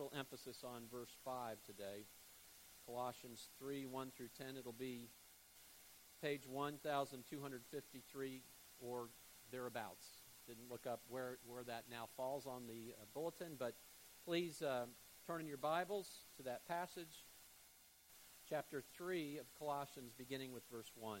special emphasis on verse 5 today. Colossians 3 1 through 10. It'll be page 1253 or thereabouts. Didn't look up where, where that now falls on the uh, bulletin, but please uh, turn in your Bibles to that passage, chapter 3 of Colossians, beginning with verse 1.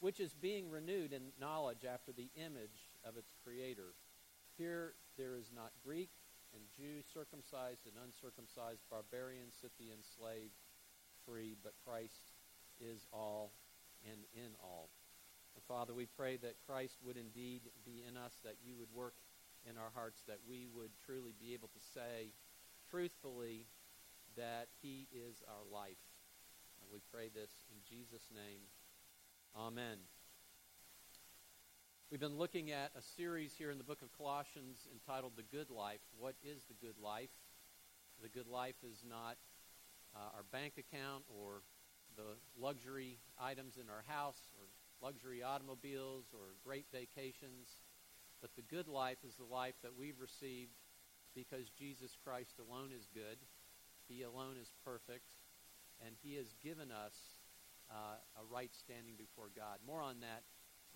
which is being renewed in knowledge after the image of its creator. Here there is not Greek and Jew, circumcised and uncircumcised, barbarian, Scythian, slave, free, but Christ is all and in all. And Father, we pray that Christ would indeed be in us, that you would work in our hearts, that we would truly be able to say truthfully that he is our life. And we pray this in Jesus' name. Amen. We've been looking at a series here in the book of Colossians entitled The Good Life. What is the good life? The good life is not uh, our bank account or the luxury items in our house or luxury automobiles or great vacations. But the good life is the life that we've received because Jesus Christ alone is good. He alone is perfect. And He has given us uh, a right standing before God. More on that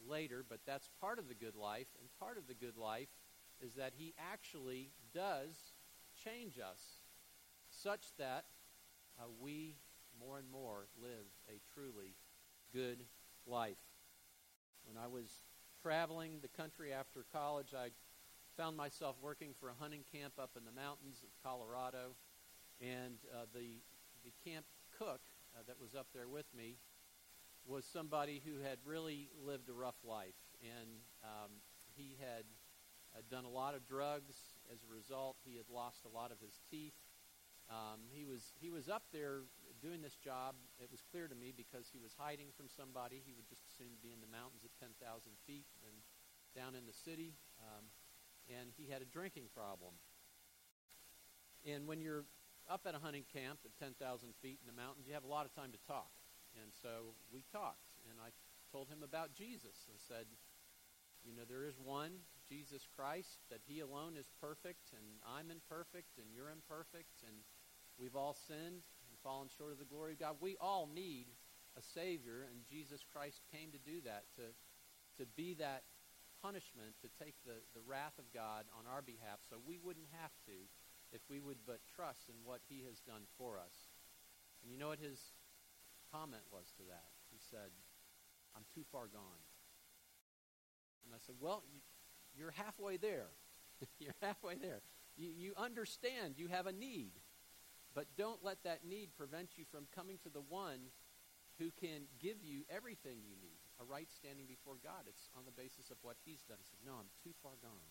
later, but that's part of the good life. And part of the good life is that He actually does change us such that uh, we more and more live a truly good life. When I was traveling the country after college, I found myself working for a hunting camp up in the mountains of Colorado, and uh, the the camp cook uh, that was up there with me was somebody who had really lived a rough life, and um, he had uh, done a lot of drugs. As a result, he had lost a lot of his teeth. Um, he was he was up there doing this job. It was clear to me because he was hiding from somebody. He would just assume to be in the mountains at 10,000 feet and down in the city. Um, and he had a drinking problem. And when you're up at a hunting camp at 10,000 feet in the mountains, you have a lot of time to talk. And so we talked, and I told him about Jesus and said, you know, there is one, Jesus Christ, that he alone is perfect, and I'm imperfect, and you're imperfect, and we've all sinned and fallen short of the glory of God. We all need a Savior, and Jesus Christ came to do that, to, to be that punishment, to take the, the wrath of God on our behalf, so we wouldn't have to if we would but trust in what he has done for us. And you know what his comment was to that? He said, I'm too far gone. And I said, Well, you're halfway there. you're halfway there. You, you understand you have a need, but don't let that need prevent you from coming to the one who can give you everything you need a right standing before God. It's on the basis of what He's done. He said, No, I'm too far gone.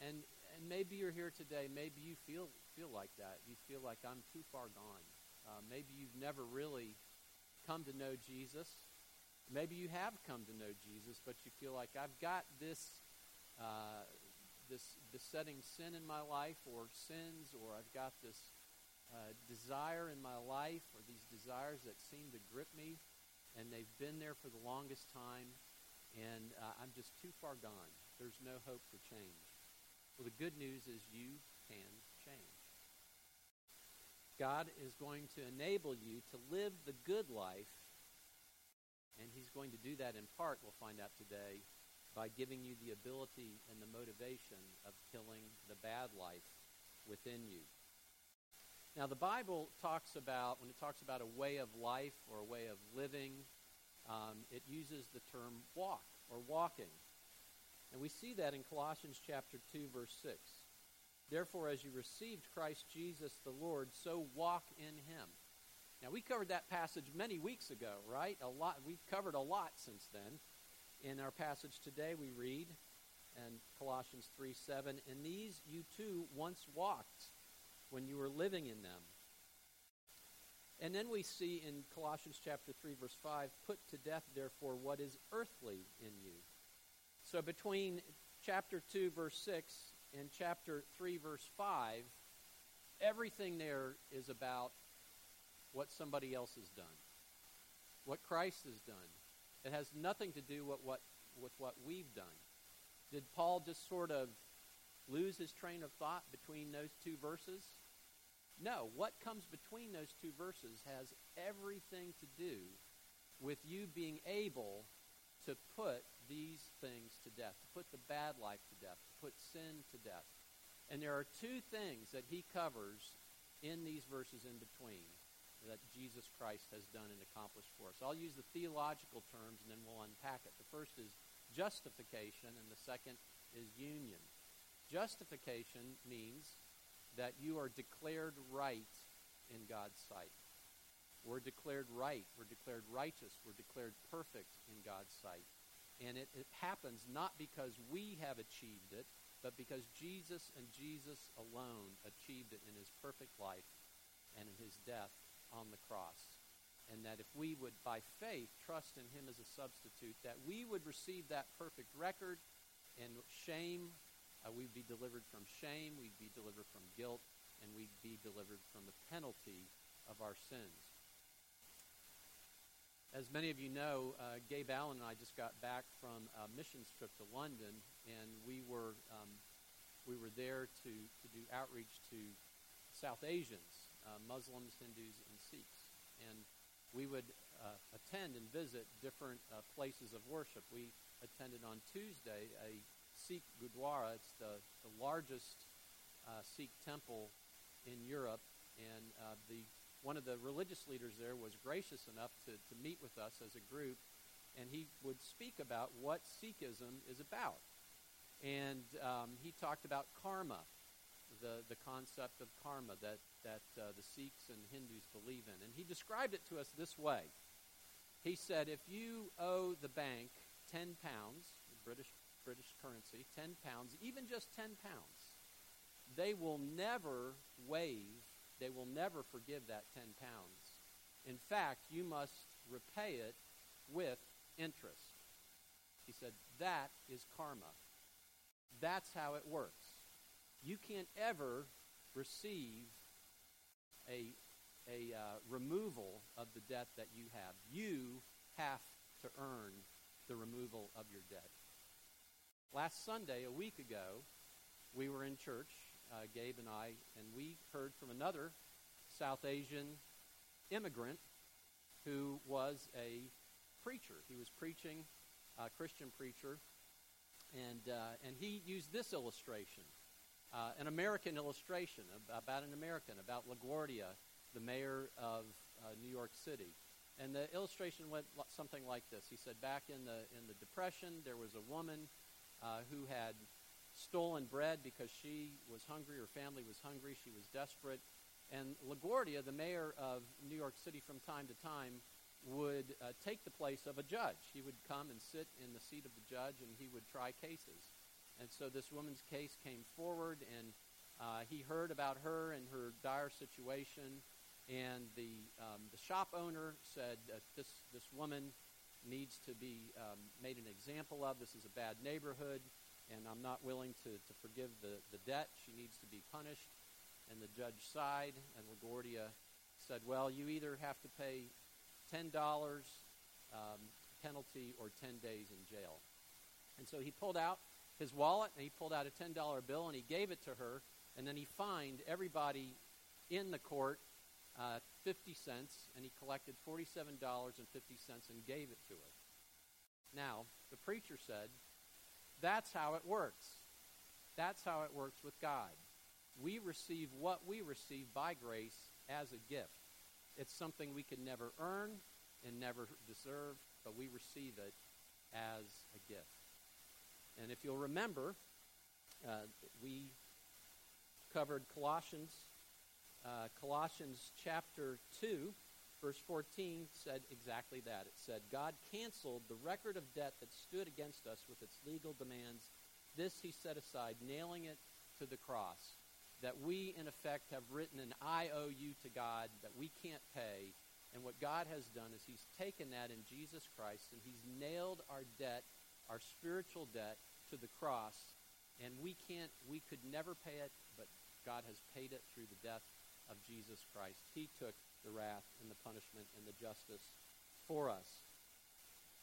And and maybe you're here today. Maybe you feel feel like that. You feel like I'm too far gone. Uh, maybe you've never really come to know Jesus. Maybe you have come to know Jesus, but you feel like I've got this uh, this besetting sin in my life, or sins, or I've got this uh, desire in my life, or these desires that seem to grip me, and they've been there for the longest time, and uh, I'm just too far gone. There's no hope for change. Well, the good news is you can change. God is going to enable you to live the good life, and He's going to do that in part, we'll find out today, by giving you the ability and the motivation of killing the bad life within you. Now, the Bible talks about, when it talks about a way of life or a way of living, um, it uses the term walk or walking. And we see that in Colossians chapter 2, verse 6. Therefore, as you received Christ Jesus the Lord, so walk in him. Now, we covered that passage many weeks ago, right? A lot. We've covered a lot since then. In our passage today, we read, and Colossians 3 7, In these you too once walked when you were living in them. And then we see in Colossians chapter 3 verse 5, put to death therefore what is earthly in you. So between chapter 2 verse 6 and chapter 3 verse 5, everything there is about what somebody else has done. What Christ has done. It has nothing to do with what with what we've done. Did Paul just sort of lose his train of thought between those two verses? No, what comes between those two verses has everything to do with you being able to put these things to death, to put the bad life to death, to put sin to death. And there are two things that he covers in these verses in between that Jesus Christ has done and accomplished for us. I'll use the theological terms and then we'll unpack it. The first is justification, and the second is union. Justification means that you are declared right in God's sight. We're declared right. We're declared righteous. We're declared perfect in God's sight. And it, it happens not because we have achieved it, but because Jesus and Jesus alone achieved it in his perfect life and in his death on the cross. And that if we would, by faith, trust in him as a substitute, that we would receive that perfect record and shame uh, we'd be delivered from shame, we'd be delivered from guilt, and we'd be delivered from the penalty of our sins. As many of you know, uh, Gabe Allen and I just got back from a missions trip to London, and we were um, we were there to, to do outreach to South Asians, uh, Muslims, Hindus, and Sikhs. And we would uh, attend and visit different uh, places of worship. We attended on Tuesday a Sikh Gurdwara. It's the, the largest uh, Sikh temple in Europe, and uh, the one of the religious leaders there was gracious enough to, to meet with us as a group, and he would speak about what Sikhism is about. And um, he talked about karma, the, the concept of karma that, that uh, the Sikhs and Hindus believe in. And he described it to us this way. He said, if you owe the bank 10 pounds, British British currency, 10 pounds, even just 10 pounds, they will never waive, they will never forgive that 10 pounds. In fact, you must repay it with interest. He said, that is karma. That's how it works. You can't ever receive a, a uh, removal of the debt that you have. You have to earn the removal of your debt. Last Sunday, a week ago, we were in church, uh, Gabe and I, and we heard from another South Asian immigrant who was a preacher. He was preaching, a Christian preacher, and, uh, and he used this illustration, uh, an American illustration about an American, about LaGuardia, the mayor of uh, New York City. And the illustration went something like this. He said, back in the, in the Depression, there was a woman uh, who had stolen bread because she was hungry, her family was hungry, she was desperate. And LaGuardia, the mayor of New York City from time to time, would uh, take the place of a judge. He would come and sit in the seat of the judge and he would try cases. And so this woman's case came forward and uh, he heard about her and her dire situation. And the, um, the shop owner said, uh, this, this woman needs to be um, made an example of. This is a bad neighborhood, and I'm not willing to, to forgive the, the debt. She needs to be punished. And the judge sighed, and LaGuardia said, Well, you either have to pay $10 um, penalty or 10 days in jail. And so he pulled out his wallet, and he pulled out a $10 bill, and he gave it to her, and then he fined everybody in the court uh, 50 cents, and he collected $47.50 and gave it to her. Now, the preacher said, that's how it works. That's how it works with God. We receive what we receive by grace as a gift. It's something we can never earn and never deserve, but we receive it as a gift. And if you'll remember, uh, we covered Colossians, uh, Colossians chapter 2, verse 14 said exactly that. It said, God canceled the record of debt that stood against us with its legal demands. This he set aside, nailing it to the cross. That we, in effect, have written an IOU to God that we can't pay. And what God has done is he's taken that in Jesus Christ and he's nailed our debt, our spiritual debt, to the cross. And we can't, we could never pay it, but God has paid it through the death of Jesus Christ. He took the wrath and the punishment and the justice for us.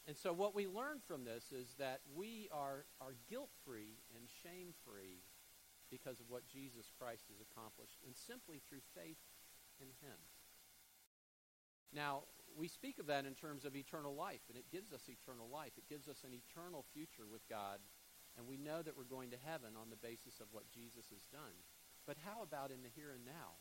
And so what we learn from this is that we are, are guilt-free and shame-free because of what Jesus Christ has accomplished, and simply through faith in him. Now, we speak of that in terms of eternal life, and it gives us eternal life. It gives us an eternal future with God, and we know that we're going to heaven on the basis of what Jesus has done. But how about in the here and now?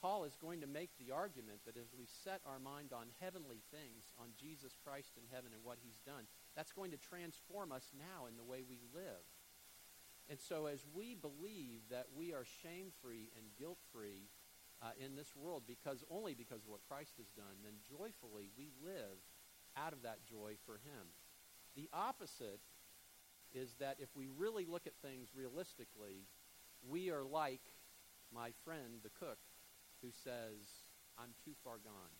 Paul is going to make the argument that as we set our mind on heavenly things, on Jesus Christ in heaven and what he's done, that's going to transform us now in the way we live. And so as we believe that we are shame-free and guilt-free uh, in this world because only because of what Christ has done, then joyfully we live out of that joy for him. The opposite is that if we really look at things realistically, we are like my friend, the cook, who says, I'm too far gone.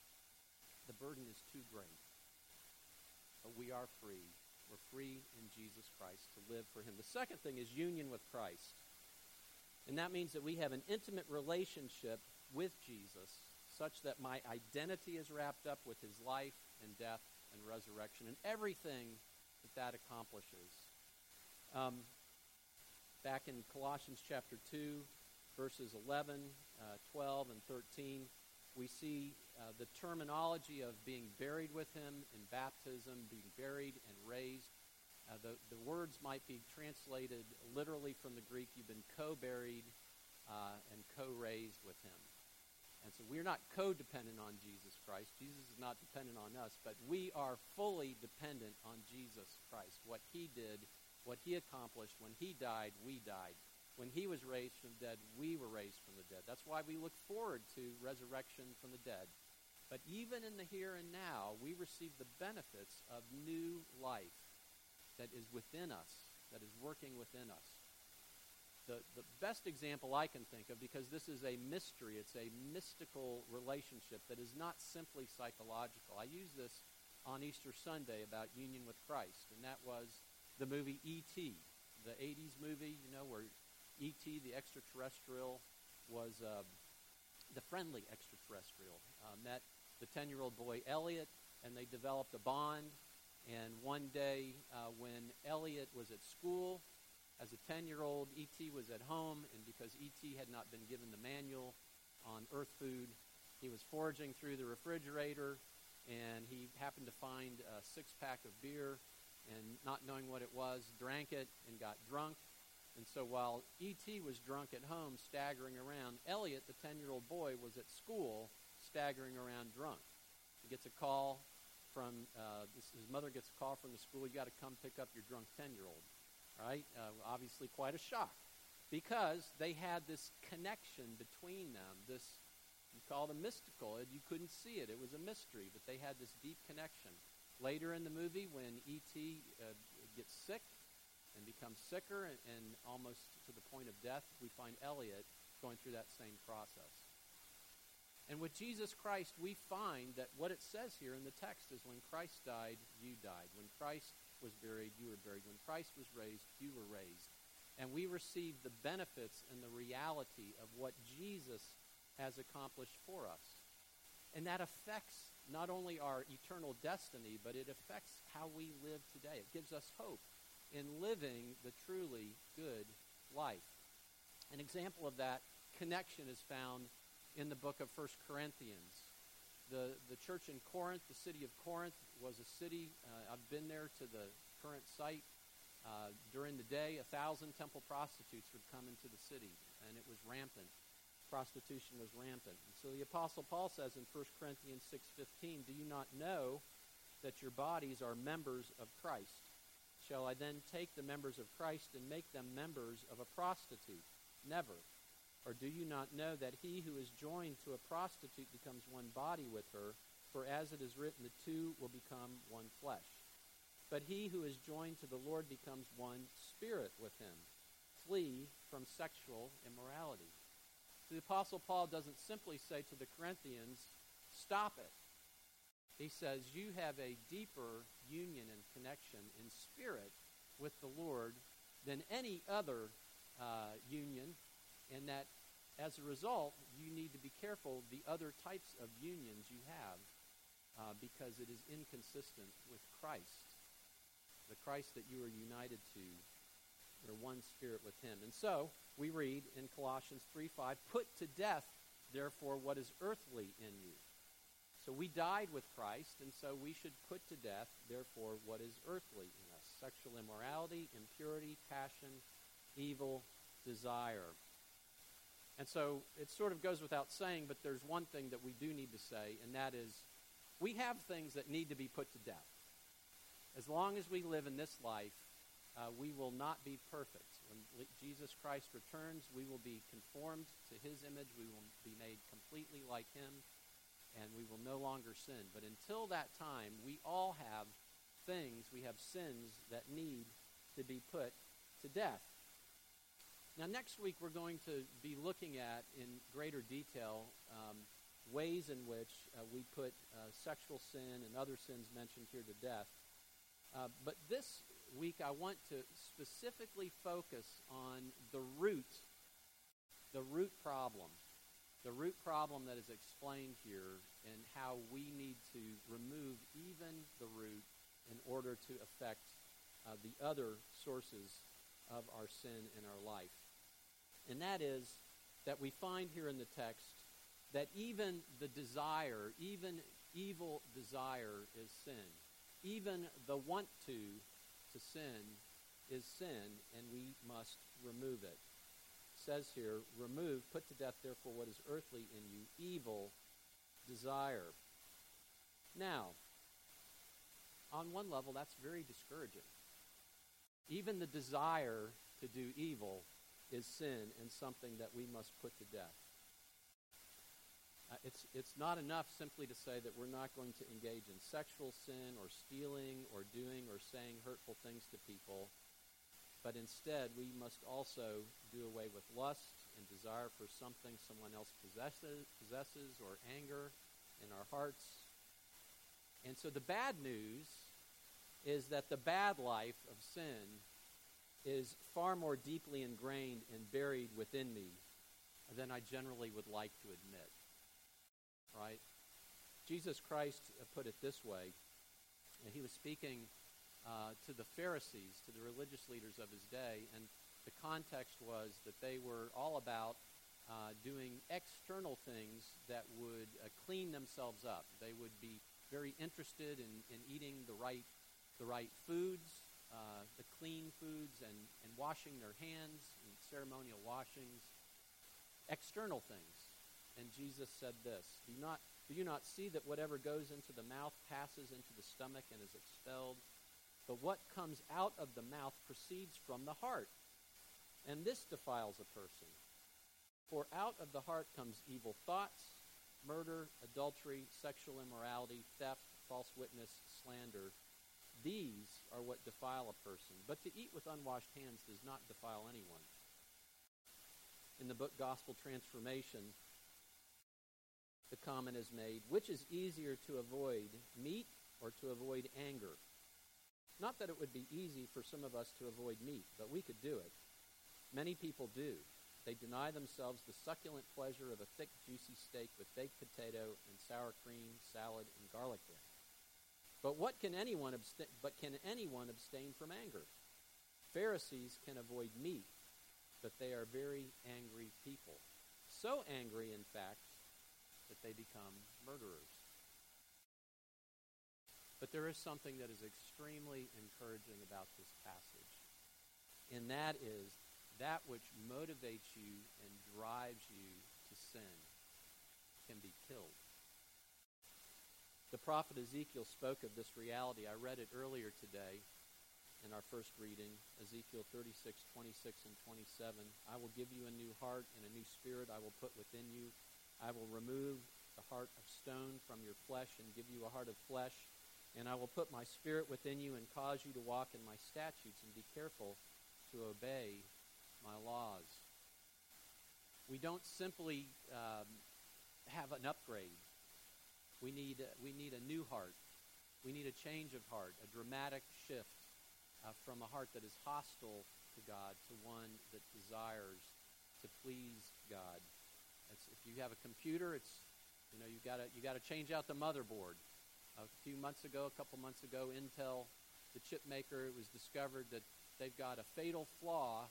The burden is too great. But we are free. We're free in Jesus Christ to live for him. The second thing is union with Christ. And that means that we have an intimate relationship with Jesus such that my identity is wrapped up with his life and death and resurrection and everything that that accomplishes. Um, back in Colossians chapter 2, verses 11, uh, 12, and 13, we see uh, the terminology of being buried with him in baptism, being buried and raised. Uh, the, the words might be translated literally from the Greek. You've been co-buried uh, and co-raised with him. And so we're not codependent on Jesus Christ. Jesus is not dependent on us, but we are fully dependent on Jesus Christ. What he did, what he accomplished, when he died, we died. When he was raised from the dead, we were raised from the dead. That's why we look forward to resurrection from the dead. But even in the here and now, we receive the benefits of new life that is within us, that is working within us. The, the best example I can think of, because this is a mystery, it's a mystical relationship that is not simply psychological. I use this on Easter Sunday about union with Christ, and that was the movie E.T., the 80s movie, you know, where E.T., the extraterrestrial, was uh, the friendly extraterrestrial. Uh, met the 10 year old boy Elliot, and they developed a bond. And one day, uh, when Elliot was at school, as a 10 year old, E.T. was at home, and because E.T. had not been given the manual on Earth food, he was foraging through the refrigerator, and he happened to find a six pack of beer, and not knowing what it was, drank it and got drunk and so while E.T. was drunk at home, staggering around, Elliot, the 10 year old boy, was at school, staggering around drunk. He gets a call from, uh, this, his mother gets a call from the school, you got to come pick up your drunk 10 year old. Right? Uh, obviously, quite a shock because they had this connection between them, this you call it a mystical. You couldn't see it. It was a mystery, but they had this deep connection. Later in the movie, when E.T. Uh, gets sick, and becomes sicker and, and almost to the point of death, we find Elliot going through that same process. And with Jesus Christ, we find that what it says here in the text is when Christ died, you died. When Christ was buried, you were buried. When Christ was raised, you were raised. And we receive the benefits and the reality of what Jesus has accomplished for us. And that affects not only our eternal destiny, but it affects how we live today. It gives us hope in living the truly good life. An example of that connection is found in the book of 1 Corinthians. The, the church in Corinth, the city of Corinth, was a city, uh, I've been there to the current site. Uh, during the day, a thousand temple prostitutes would come into the city, and it was rampant. prostitution was rampant. And so the apostle Paul says in 1 Corinthians 6:15, "Do you not know that your bodies are members of Christ? Shall I then take the members of Christ and make them members of a prostitute? Never. Or do you not know that he who is joined to a prostitute becomes one body with her? For as it is written, the two will become one flesh. But he who is joined to the Lord becomes one spirit with him. Flee from sexual immorality. The Apostle Paul doesn't simply say to the Corinthians, stop it. He says, you have a deeper union and connection in spirit with the Lord than any other uh, union, and that as a result, you need to be careful the other types of unions you have uh, because it is inconsistent with Christ, the Christ that you are united to. You're one spirit with him. And so we read in Colossians 3 5, put to death, therefore, what is earthly in you. So we died with Christ, and so we should put to death, therefore, what is earthly in us sexual immorality, impurity, passion, evil, desire. And so it sort of goes without saying, but there's one thing that we do need to say, and that is we have things that need to be put to death. As long as we live in this life, uh, we will not be perfect. When Jesus Christ returns, we will be conformed to his image. We will be made completely like him, and we will no longer sin. But until that time, we all have things, we have sins that need to be put to death. Now, next week, we're going to be looking at in greater detail um, ways in which uh, we put uh, sexual sin and other sins mentioned here to death. Uh, but this week, I want to specifically focus on the root, the root problem, the root problem that is explained here, and how we need to remove even the root in order to affect uh, the other sources of our sin in our life. And that is that we find here in the text that even the desire, even evil desire is sin. Even the want to to sin is sin, and we must remove it. it. Says here, remove, put to death therefore what is earthly in you, evil desire. Now, on one level, that's very discouraging. Even the desire to do evil is sin and something that we must put to death. Uh, it's, it's not enough simply to say that we're not going to engage in sexual sin or stealing or doing or saying hurtful things to people, but instead we must also do away with lust and desire for something someone else possesses, possesses or anger in our hearts. And so the bad news is that the bad life of sin is far more deeply ingrained and buried within me than I generally would like to admit. Right? Jesus Christ put it this way. He was speaking uh, to the Pharisees, to the religious leaders of his day, and the context was that they were all about uh, doing external things that would uh, clean themselves up. They would be very interested in, in eating the right, the right foods, uh, the clean foods and, and washing their hands and ceremonial washings, external things. And Jesus said this do, not, do you not see that whatever goes into the mouth passes into the stomach and is expelled? But what comes out of the mouth proceeds from the heart, and this defiles a person. For out of the heart comes evil thoughts, murder, adultery, sexual immorality, theft, false witness, slander. These are what defile a person. But to eat with unwashed hands does not defile anyone. In the book Gospel Transformation, the comment is made which is easier to avoid, meat or to avoid anger? Not that it would be easy for some of us to avoid meat, but we could do it. Many people do. They deny themselves the succulent pleasure of a thick, juicy steak with baked potato and sour cream, salad, and garlic bread. But what can anyone abstain, but can anyone abstain from anger? Pharisees can avoid meat, but they are very angry people. So angry, in fact, that they become murderers. But there is something that is extremely encouraging about this passage, and that is that which motivates you and drives you to sin can be killed. The prophet Ezekiel spoke of this reality. I read it earlier today in our first reading, Ezekiel 36, 26, and 27. I will give you a new heart and a new spirit I will put within you. I will remove the heart of stone from your flesh and give you a heart of flesh. And I will put my spirit within you and cause you to walk in my statutes and be careful to obey my laws. We don't simply um, have an upgrade we need, we need a new heart. We need a change of heart, a dramatic shift uh, from a heart that is hostile to God to one that desires to please God. It's, if you have a computer, it's you know you got to you got to change out the motherboard. A few months ago, a couple months ago, Intel, the chip maker, it was discovered that they've got a fatal flaw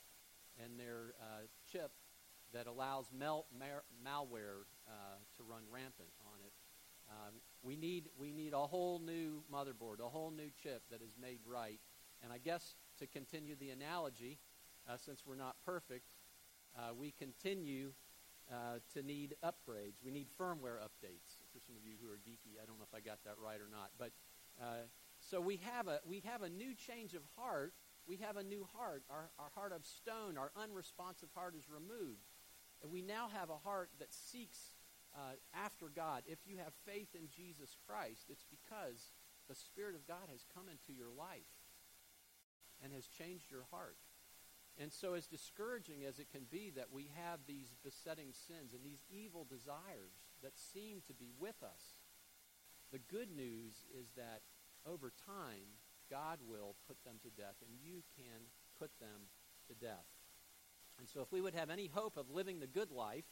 in their uh, chip that allows mal- mar- malware uh, to run rampant on it. um, we need we need a whole new motherboard, a whole new chip that is made right. And I guess to continue the analogy, uh, since we're not perfect, uh, we continue uh, to need upgrades. We need firmware updates. For some of you who are geeky, I don't know if I got that right or not, but uh, so we have a we have a new change of heart. We have a new heart. Our, our heart of stone, our unresponsive heart is removed. And we now have a heart that seeks uh, after God, if you have faith in Jesus Christ, it's because the Spirit of God has come into your life and has changed your heart. And so, as discouraging as it can be that we have these besetting sins and these evil desires that seem to be with us, the good news is that over time, God will put them to death, and you can put them to death. And so, if we would have any hope of living the good life,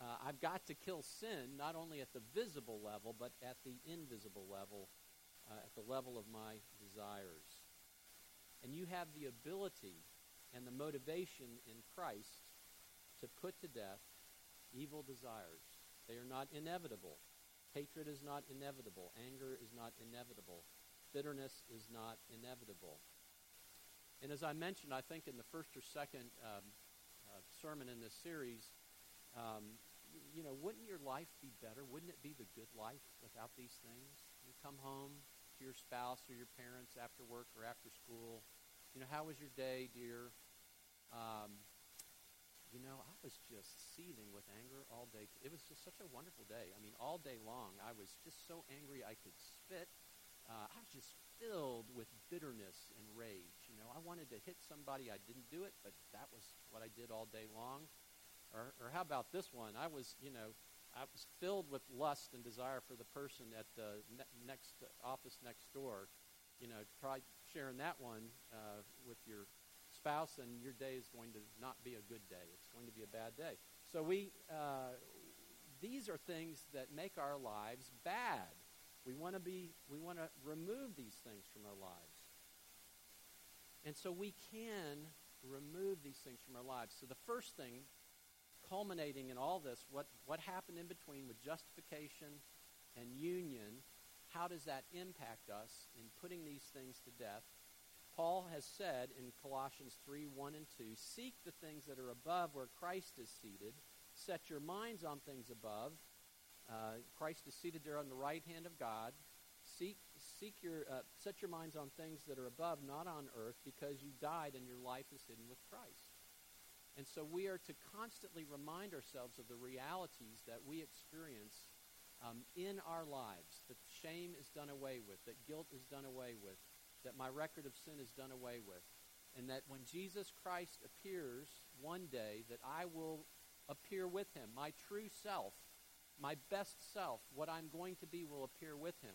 uh, I've got to kill sin not only at the visible level, but at the invisible level, uh, at the level of my desires. And you have the ability and the motivation in Christ to put to death evil desires. They are not inevitable. Hatred is not inevitable. Anger is not inevitable. Bitterness is not inevitable. And as I mentioned, I think in the first or second um, uh, sermon in this series, um, you know, wouldn't your life be better? Wouldn't it be the good life without these things? You come home to your spouse or your parents after work or after school. You know, how was your day, dear? Um, you know, I was just seething with anger all day. It was just such a wonderful day. I mean, all day long, I was just so angry I could spit. Uh, I was just filled with bitterness and rage. You know, I wanted to hit somebody. I didn't do it, but that was what I did all day long. Or, or how about this one? I was, you know, I was filled with lust and desire for the person at the ne- next office next door. You know, try sharing that one uh, with your spouse, and your day is going to not be a good day. It's going to be a bad day. So we, uh, these are things that make our lives bad. We want to be, we want to remove these things from our lives. And so we can remove these things from our lives. So the first thing culminating in all this, what, what happened in between with justification and union, how does that impact us in putting these things to death? Paul has said in Colossians 3 1 and 2 Seek the things that are above where Christ is seated. Set your minds on things above. Uh, Christ is seated there on the right hand of God. Seek, seek your, uh, set your minds on things that are above, not on earth, because you died and your life is hidden with Christ. And so we are to constantly remind ourselves of the realities that we experience um, in our lives that shame is done away with, that guilt is done away with, that my record of sin is done away with, and that when Jesus Christ appears one day, that I will appear with him. My true self, my best self, what I'm going to be will appear with him.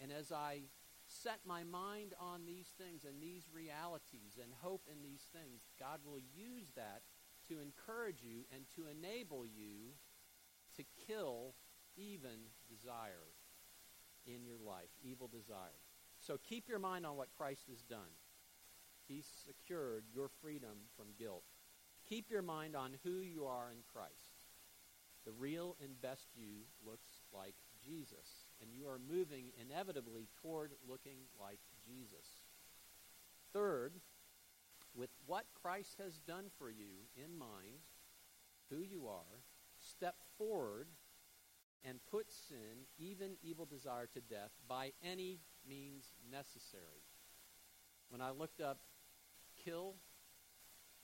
And as I set my mind on these things and these realities and hope in these things, God will use that to encourage you and to enable you to kill even desire in your life, evil desire. So keep your mind on what Christ has done. He secured your freedom from guilt. Keep your mind on who you are in Christ. The real and best you looks like Jesus, and you are moving inevitably toward looking like Jesus. Third, with what Christ has done for you in mind, who you are, step forward and put sin, even evil desire, to death by any means necessary. When I looked up kill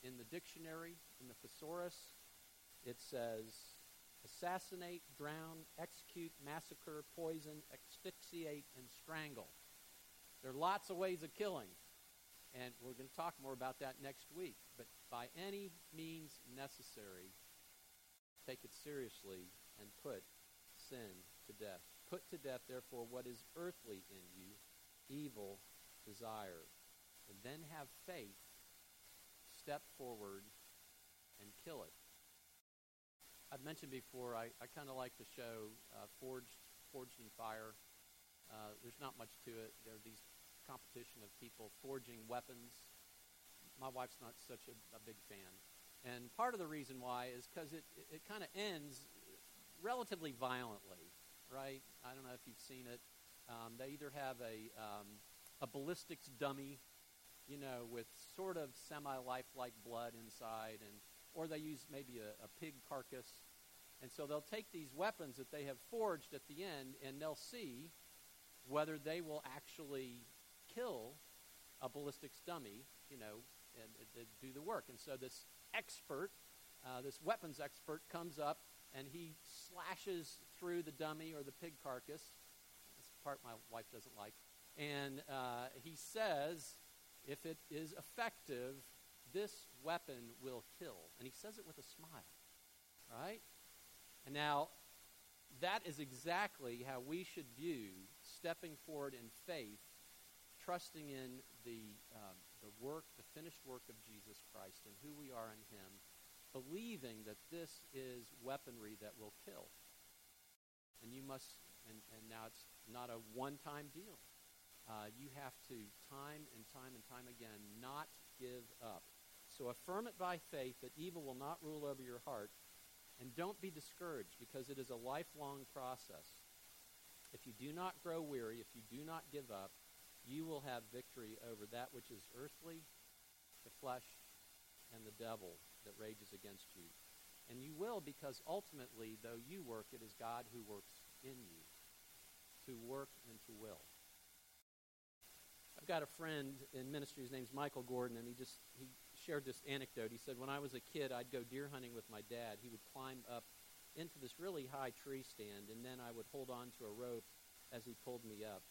in the dictionary, in the thesaurus, it says assassinate, drown, execute, massacre, poison, asphyxiate, and strangle. There are lots of ways of killing, and we're going to talk more about that next week. But by any means necessary, take it seriously and put sin to death. Put to death, therefore, what is earthly in you, evil desire. And then have faith, step forward, and kill it. I've mentioned before, I, I kind of like the show uh, Forged, Forged in Fire. Uh, there's not much to it. There are these competition of people forging weapons. My wife's not such a, a big fan. And part of the reason why is because it, it, it kind of ends relatively violently, right? I don't know if you've seen it. Um, they either have a, um, a ballistics dummy, you know, with sort of semi-lifelike blood inside, and or they use maybe a, a pig carcass. And so they'll take these weapons that they have forged at the end and they'll see whether they will actually kill a ballistics dummy, you know, and, and do the work. And so this expert, uh, this weapons expert, comes up and he slashes through the dummy or the pig carcass. That's the part my wife doesn't like. And uh, he says, if it is effective, this weapon will kill. And he says it with a smile, right? And now, that is exactly how we should view stepping forward in faith, trusting in the, um, the work, the finished work of Jesus Christ and who we are in him, believing that this is weaponry that will kill. And you must, and, and now it's not a one time deal. Uh, you have to, time and time and time again, not give up. So affirm it by faith that evil will not rule over your heart. And don't be discouraged because it is a lifelong process. If you do not grow weary, if you do not give up, you will have victory over that which is earthly, the flesh, and the devil that rages against you. And you will because ultimately, though you work, it is God who works in you to work and to will. I've got a friend in ministry. His name's Michael Gordon, and he just he shared this anecdote. He said, When I was a kid, I'd go deer hunting with my dad. He would climb up into this really high tree stand, and then I would hold on to a rope as he pulled me up.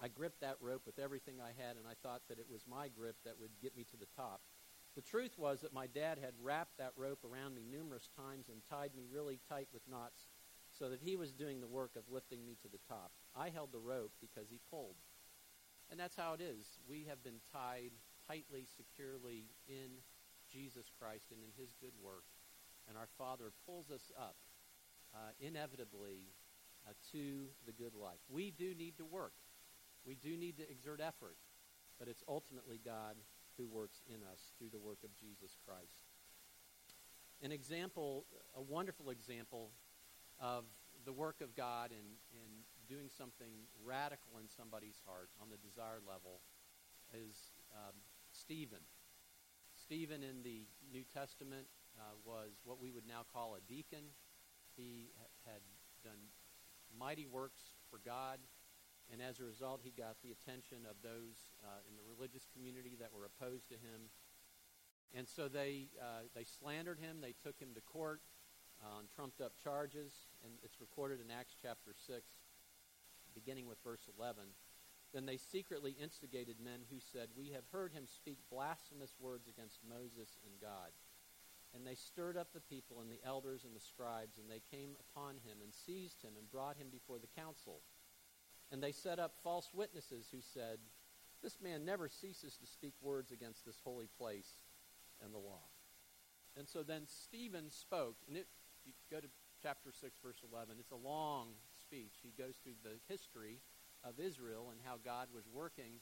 I gripped that rope with everything I had, and I thought that it was my grip that would get me to the top. The truth was that my dad had wrapped that rope around me numerous times and tied me really tight with knots so that he was doing the work of lifting me to the top. I held the rope because he pulled. And that's how it is. We have been tied tightly, securely in Jesus Christ and in his good work. And our Father pulls us up uh, inevitably uh, to the good life. We do need to work. We do need to exert effort. But it's ultimately God who works in us through the work of Jesus Christ. An example, a wonderful example of the work of God in, in doing something radical in somebody's heart on the desire level is um, Stephen. Stephen in the New Testament uh, was what we would now call a deacon. He had done mighty works for God, and as a result, he got the attention of those uh, in the religious community that were opposed to him. And so they, uh, they slandered him. They took him to court on trumped up charges, and it's recorded in Acts chapter 6, beginning with verse 11. Then they secretly instigated men who said, We have heard him speak blasphemous words against Moses and God. And they stirred up the people and the elders and the scribes, and they came upon him and seized him and brought him before the council. And they set up false witnesses who said, This man never ceases to speak words against this holy place and the law. And so then Stephen spoke, and it, you go to chapter 6, verse 11. It's a long speech. He goes through the history of Israel and how God was working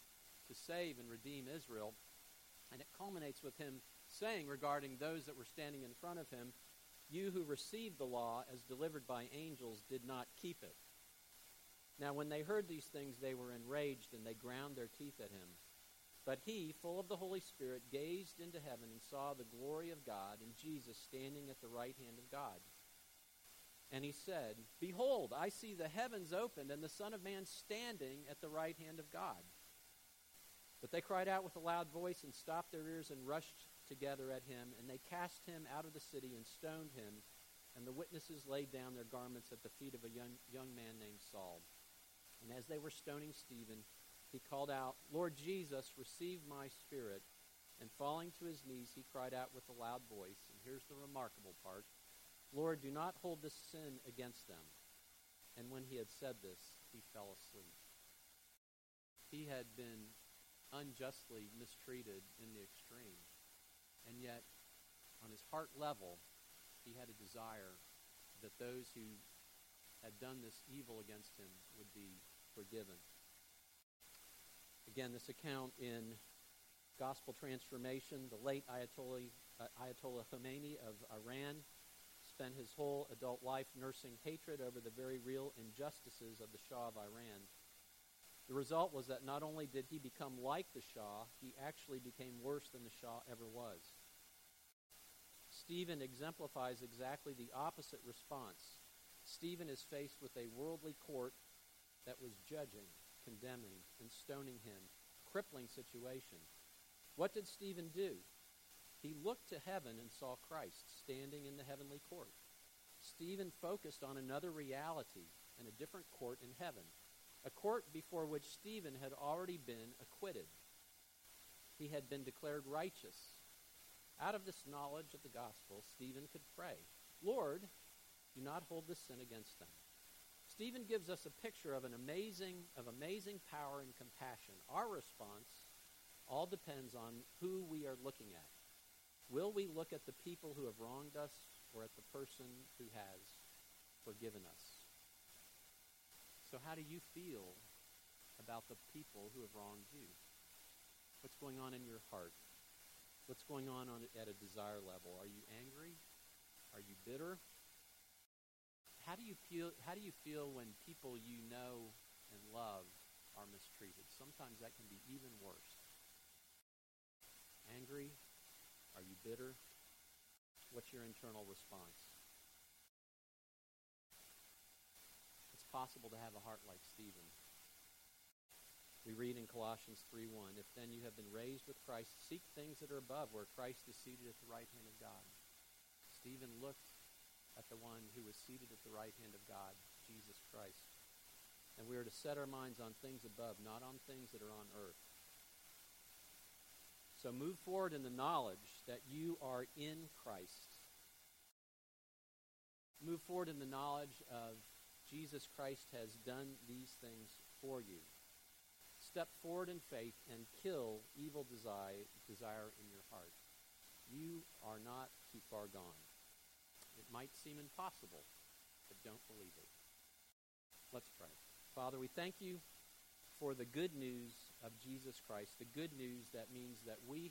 to save and redeem Israel. And it culminates with him saying regarding those that were standing in front of him, You who received the law as delivered by angels did not keep it. Now, when they heard these things, they were enraged and they ground their teeth at him. But he, full of the Holy Spirit, gazed into heaven and saw the glory of God and Jesus standing at the right hand of God. And he said, Behold, I see the heavens opened and the Son of Man standing at the right hand of God. But they cried out with a loud voice and stopped their ears and rushed together at him, and they cast him out of the city and stoned him. And the witnesses laid down their garments at the feet of a young, young man named Saul. And as they were stoning Stephen, he called out, Lord Jesus, receive my spirit. And falling to his knees, he cried out with a loud voice. And here's the remarkable part Lord, do not hold this sin against them. And when he had said this, he fell asleep. He had been unjustly mistreated in the extreme. And yet, on his heart level, he had a desire that those who had done this evil against him would be forgiven. Again, this account in Gospel Transformation, the late Ayatollah, uh, Ayatollah Khomeini of Iran spent his whole adult life nursing hatred over the very real injustices of the Shah of Iran. The result was that not only did he become like the Shah, he actually became worse than the Shah ever was. Stephen exemplifies exactly the opposite response. Stephen is faced with a worldly court that was judging, condemning, and stoning him. Crippling situation. What did Stephen do? He looked to heaven and saw Christ standing in the heavenly court. Stephen focused on another reality and a different court in heaven, a court before which Stephen had already been acquitted. He had been declared righteous. Out of this knowledge of the gospel, Stephen could pray, Lord, do not hold this sin against them. Stephen gives us a picture of an amazing of amazing power and compassion. Our response all depends on who we are looking at. Will we look at the people who have wronged us or at the person who has forgiven us? So, how do you feel about the people who have wronged you? What's going on in your heart? What's going on, on at a desire level? Are you angry? Are you bitter? How do you feel how do you feel when people you know and love are mistreated? Sometimes that can be even worse. Angry, are you bitter? What's your internal response? It's possible to have a heart like Stephen. We read in Colossians 3:1, "If then you have been raised with Christ, seek things that are above, where Christ is seated at the right hand of God." Stephen looked at the one who is seated at the right hand of God, Jesus Christ. And we are to set our minds on things above, not on things that are on earth. So move forward in the knowledge that you are in Christ. Move forward in the knowledge of Jesus Christ has done these things for you. Step forward in faith and kill evil desire, desire in your heart. You are not too far gone. It might seem impossible, but don't believe it. Let's pray. Father, we thank you for the good news of Jesus Christ, the good news that means that we